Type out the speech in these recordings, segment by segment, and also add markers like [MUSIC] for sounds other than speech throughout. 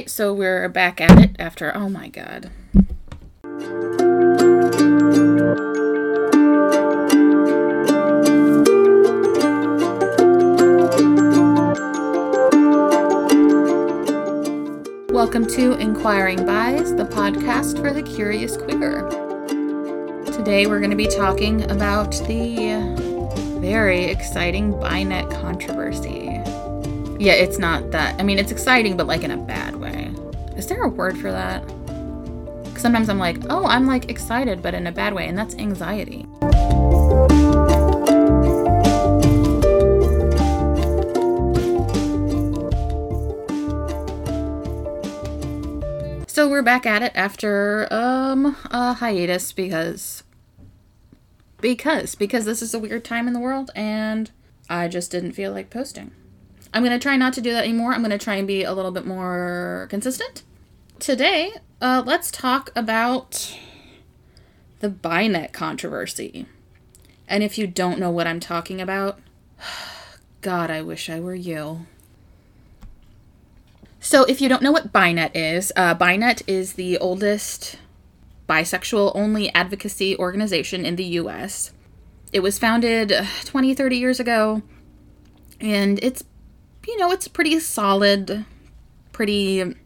right, so we're back at it after. Oh my god. Welcome to Inquiring Bis, the podcast for the curious queer. Today we're going to be talking about the very exciting Binet controversy. Yeah, it's not that. I mean, it's exciting, but like in a bad. Is there a word for that? Sometimes I'm like, oh, I'm like excited, but in a bad way, and that's anxiety. So we're back at it after um a hiatus because because because this is a weird time in the world and I just didn't feel like posting. I'm going to try not to do that anymore. I'm going to try and be a little bit more consistent. Today, uh, let's talk about the Binet controversy. And if you don't know what I'm talking about, [SIGHS] God, I wish I were you. So, if you don't know what Binet is, uh, Binet is the oldest bisexual only advocacy organization in the US. It was founded uh, 20, 30 years ago, and it's, you know, it's pretty solid, pretty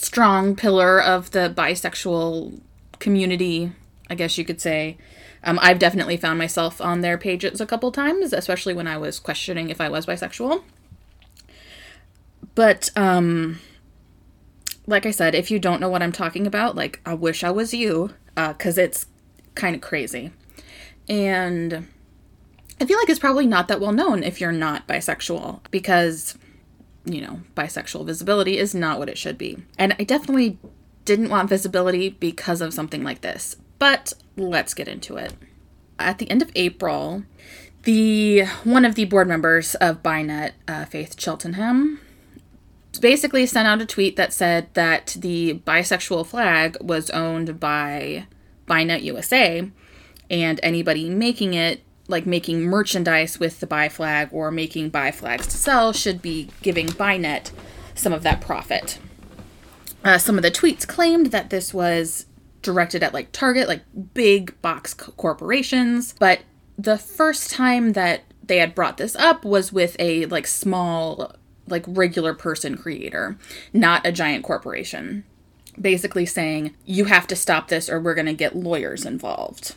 strong pillar of the bisexual community, I guess you could say. Um, I've definitely found myself on their pages a couple times, especially when I was questioning if I was bisexual. But, um, like I said, if you don't know what I'm talking about, like, I wish I was you, because it's kind of crazy. And I feel like it's probably not that well known if you're not bisexual, because, you know, bisexual visibility is not what it should be. And I definitely didn't want visibility because of something like this. But let's get into it. At the end of April, the one of the board members of Binet, uh, Faith Cheltenham, basically sent out a tweet that said that the bisexual flag was owned by Binet USA, and anybody making it, like making merchandise with the bi flag or making bi flags to sell, should be giving Binet some of that profit. Uh, some of the tweets claimed that this was directed at like Target, like big box co- corporations, but the first time that they had brought this up was with a like small like regular person creator, not a giant corporation. Basically saying, you have to stop this or we're going to get lawyers involved.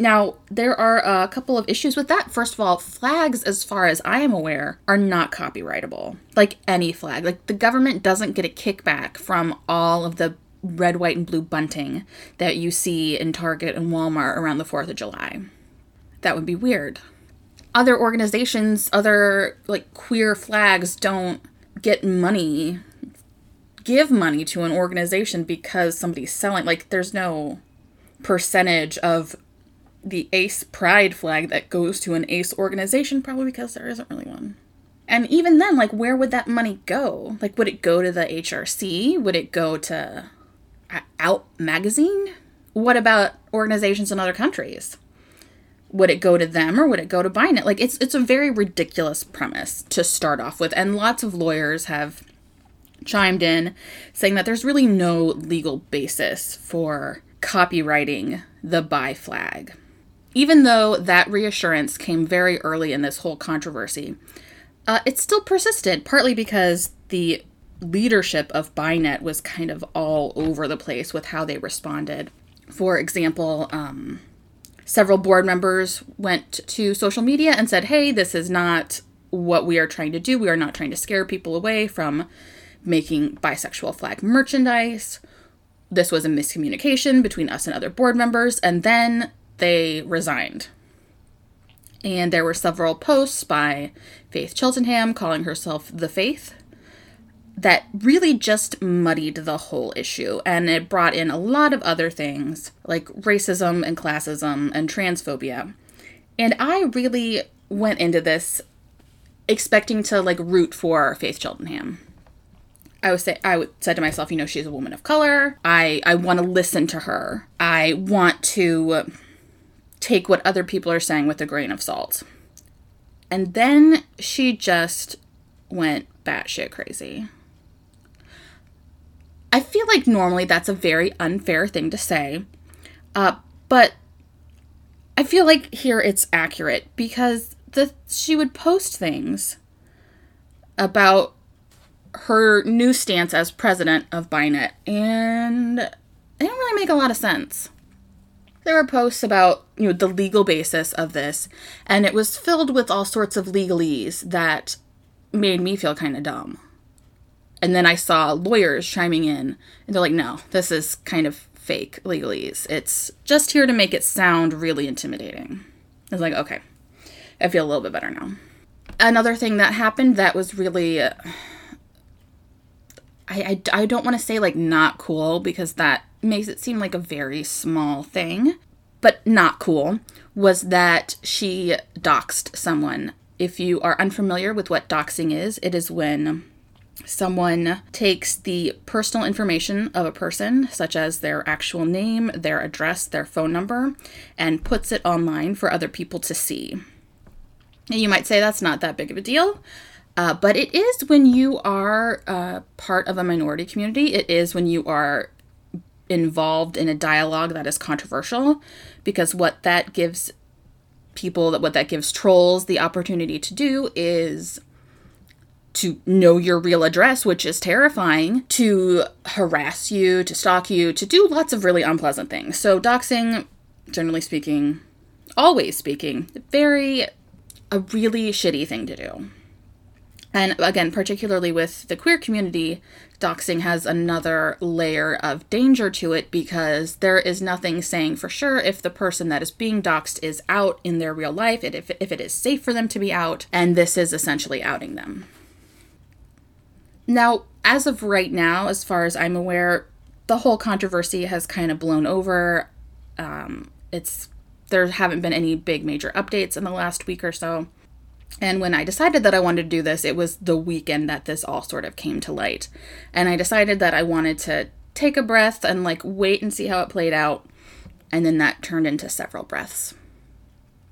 Now, there are a couple of issues with that. First of all, flags, as far as I am aware, are not copyrightable. Like any flag. Like the government doesn't get a kickback from all of the red, white, and blue bunting that you see in Target and Walmart around the 4th of July. That would be weird other organizations, other like queer flags don't get money, give money to an organization because somebody's selling. Like, there's no percentage of the ACE Pride flag that goes to an ACE organization, probably because there isn't really one. And even then, like, where would that money go? Like, would it go to the HRC? Would it go to Out Magazine? What about organizations in other countries? would it go to them or would it go to Binet? Like it's it's a very ridiculous premise to start off with, and lots of lawyers have chimed in saying that there's really no legal basis for copyrighting the bi flag. Even though that reassurance came very early in this whole controversy, uh, it still persisted, partly because the leadership of Binet was kind of all over the place with how they responded. For example, um, several board members went to social media and said, hey, this is not what we are trying to do. We are not trying to scare people away from making bisexual flag merchandise. This was a miscommunication between us and other board members. And then they resigned. And there were several posts by Faith Cheltenham calling herself the Faith that really just muddied the whole issue and it brought in a lot of other things like racism and classism and transphobia. And I really went into this expecting to like root for Faith Cheltenham. I would say I would said to myself, you know, she's a woman of color. I I want to listen to her. I want to take what other people are saying with a grain of salt. And then she just went batshit crazy. I feel like normally that's a very unfair thing to say, uh, but I feel like here it's accurate because the she would post things about her new stance as president of Binet, and it didn't really make a lot of sense. There were posts about you know the legal basis of this, and it was filled with all sorts of legalese that made me feel kind of dumb. And then I saw lawyers chiming in, and they're like, "No, this is kind of fake legalese. It's just here to make it sound really intimidating." I was like, "Okay, I feel a little bit better now." Another thing that happened that was really uh, I, I, I don't want to say like not cool because that makes it seem like a very small thing, but not cool was that she doxed someone. If you are unfamiliar with what doxing is, it is when someone takes the personal information of a person, such as their actual name, their address, their phone number, and puts it online for other people to see. You might say that's not that big of a deal, uh, but it is when you are uh, part of a minority community. It is when you are involved in a dialogue that is controversial, because what that gives people, that what that gives trolls the opportunity to do is to know your real address, which is terrifying, to harass you, to stalk you, to do lots of really unpleasant things. So, doxing, generally speaking, always speaking, very a really shitty thing to do. And again, particularly with the queer community, doxing has another layer of danger to it because there is nothing saying for sure if the person that is being doxed is out in their real life, if, if it is safe for them to be out, and this is essentially outing them. Now, as of right now, as far as I'm aware, the whole controversy has kind of blown over. Um, it's there haven't been any big major updates in the last week or so. And when I decided that I wanted to do this, it was the weekend that this all sort of came to light. And I decided that I wanted to take a breath and like wait and see how it played out. And then that turned into several breaths.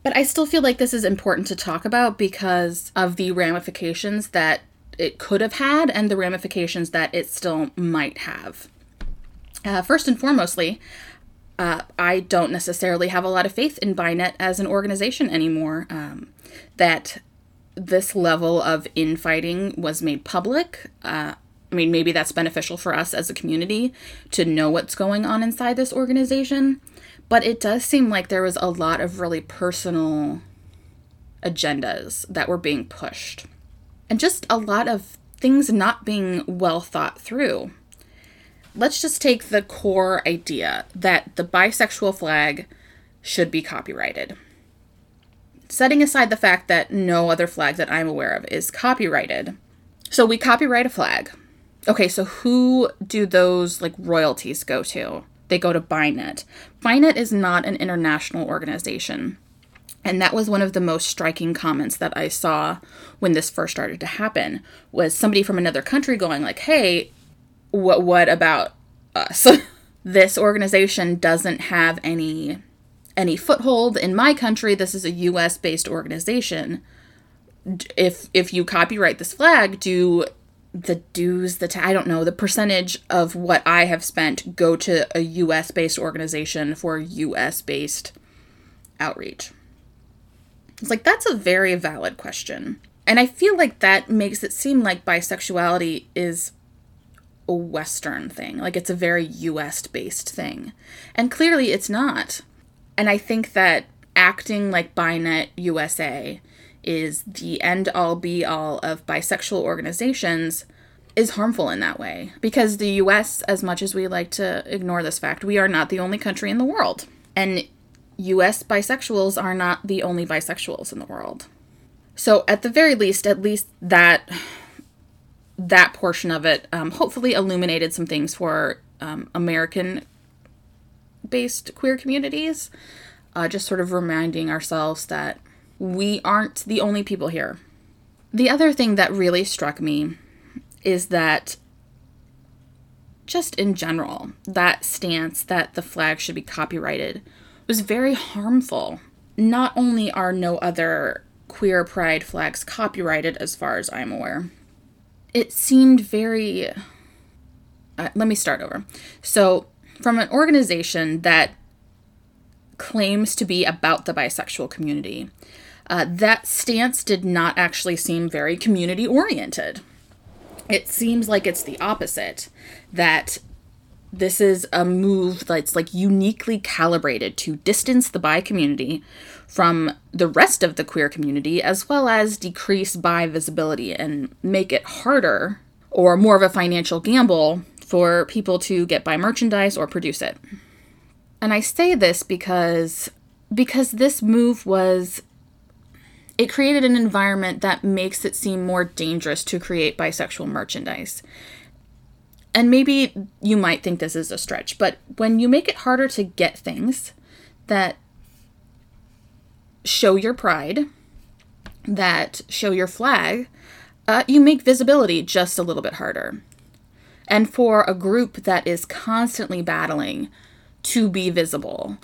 But I still feel like this is important to talk about because of the ramifications that it could have had and the ramifications that it still might have. Uh, first and foremostly, uh, I don't necessarily have a lot of faith in Binet as an organization anymore. Um, that this level of infighting was made public. Uh, I mean, maybe that's beneficial for us as a community to know what's going on inside this organization, but it does seem like there was a lot of really personal agendas that were being pushed, and just a lot of things not being well thought through. Let's just take the core idea that the bisexual flag should be copyrighted setting aside the fact that no other flag that I'm aware of is copyrighted. So we copyright a flag. Okay, so who do those like royalties go to? They go to Binet. Binet is not an international organization. And that was one of the most striking comments that I saw when this first started to happen was somebody from another country going like, "Hey, what what about us?" [LAUGHS] this organization doesn't have any any foothold in my country. This is a US based organization. If if you copyright this flag, do the dues, the ta- I don't know, the percentage of what I have spent go to a US based organization for US based outreach? It's like that's a very valid question. And I feel like that makes it seem like bisexuality is a Western thing. Like it's a very US based thing. And clearly it's not. And I think that acting like Binet USA is the end all be all of bisexual organizations is harmful in that way. Because the US, as much as we like to ignore this fact, we are not the only country in the world. And US bisexuals are not the only bisexuals in the world. So at the very least, at least that that portion of it um, hopefully illuminated some things for um, American based queer communities, uh, just sort of reminding ourselves that we aren't the only people here. The other thing that really struck me is that just in general, that stance that the flag should be copyrighted was very harmful. Not only are no other queer pride flags copyrighted, as far as I'm aware, it seemed very uh, let me start over. So, from an organization that claims to be about the bisexual community, uh, that stance did not actually seem very community oriented. It seems like it's the opposite, that this is a move that's like uniquely calibrated to distance the bi community from the rest of the queer community, as well as decrease bi visibility and make it harder or more of a financial gamble for people to get bi merchandise or produce it. And I say this because because this move was it created an environment that makes it seem more dangerous to create bisexual merchandise. And maybe you might think this is a stretch, but when you make it harder to get things that show your pride, that show your flag, uh, you make visibility just a little bit harder. And for a group that is constantly battling to be visible,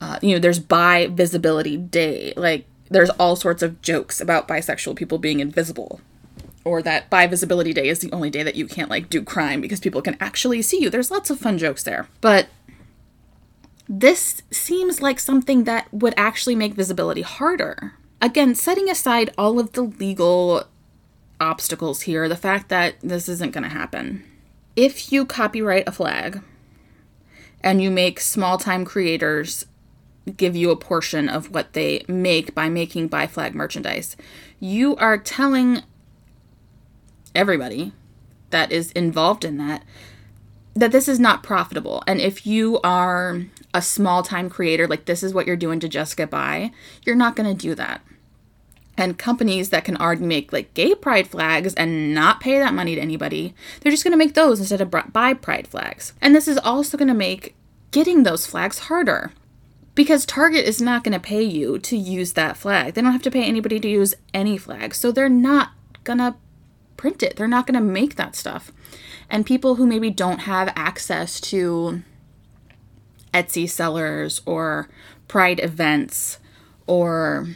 uh, you know, there's bi visibility day. Like, there's all sorts of jokes about bisexual people being invisible. Or that bi visibility day is the only day that you can't, like, do crime because people can actually see you. There's lots of fun jokes there. But this seems like something that would actually make visibility harder. Again, setting aside all of the legal obstacles here, the fact that this isn't going to happen. If you copyright a flag and you make small time creators give you a portion of what they make by making bi flag merchandise, you are telling everybody that is involved in that that this is not profitable. And if you are a small time creator, like this is what you're doing to just get by, you're not going to do that and companies that can already make like gay pride flags and not pay that money to anybody, they're just going to make those instead of bi pride flags. And this is also going to make getting those flags harder because Target is not going to pay you to use that flag. They don't have to pay anybody to use any flag. So they're not going to print it. They're not going to make that stuff. And people who maybe don't have access to Etsy sellers or pride events or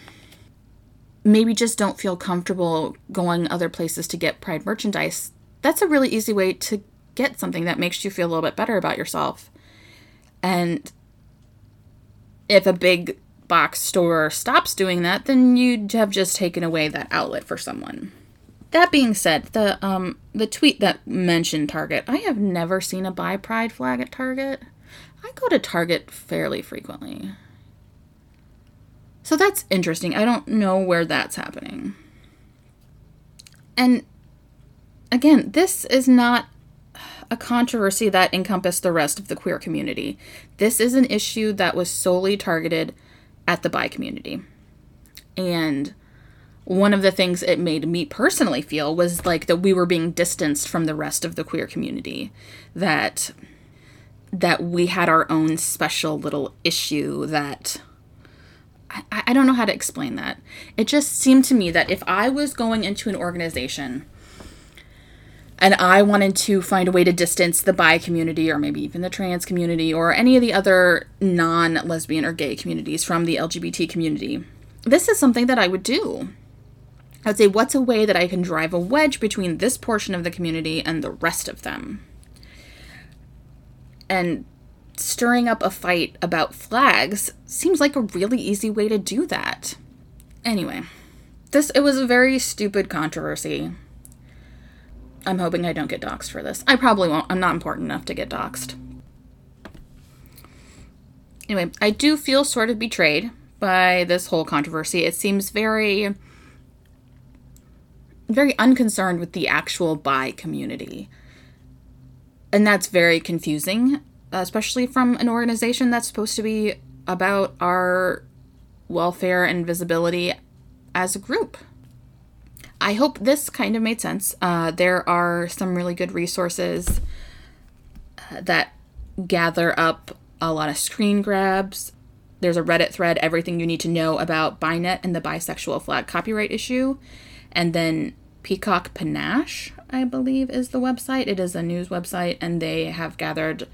maybe just don't feel comfortable going other places to get Pride merchandise, that's a really easy way to get something that makes you feel a little bit better about yourself. And if a big box store stops doing that, then you'd have just taken away that outlet for someone. That being said, the um the tweet that mentioned Target, I have never seen a bi pride flag at Target. I go to Target fairly frequently. So that's interesting. I don't know where that's happening. And again, this is not a controversy that encompassed the rest of the queer community. This is an issue that was solely targeted at the bi community. And one of the things it made me personally feel was like that we were being distanced from the rest of the queer community that that we had our own special little issue that I, I don't know how to explain that. It just seemed to me that if I was going into an organization and I wanted to find a way to distance the bi community or maybe even the trans community or any of the other non lesbian or gay communities from the LGBT community, this is something that I would do. I would say, what's a way that I can drive a wedge between this portion of the community and the rest of them? And stirring up a fight about flags seems like a really easy way to do that. Anyway, this it was a very stupid controversy. I'm hoping I don't get doxxed for this. I probably won't. I'm not important enough to get doxxed. Anyway, I do feel sort of betrayed by this whole controversy. It seems very very unconcerned with the actual bi community. And that's very confusing especially from an organization that's supposed to be about our welfare and visibility as a group. I hope this kind of made sense. Uh, there are some really good resources uh, that gather up a lot of screen grabs. There's a Reddit thread, everything you need to know about Binet and the bisexual flag copyright issue. And then Peacock Panache, I believe, is the website. It is a news website, and they have gathered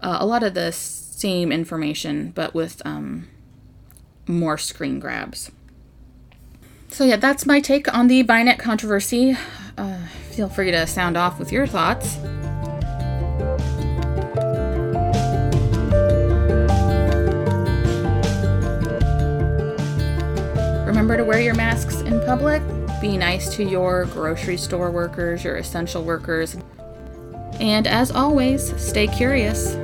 uh, a lot of the same information, but with um, more screen grabs. So, yeah, that's my take on the Binet controversy. Uh, feel free to sound off with your thoughts. Remember to wear your masks in public. Be nice to your grocery store workers, your essential workers. And as always, stay curious.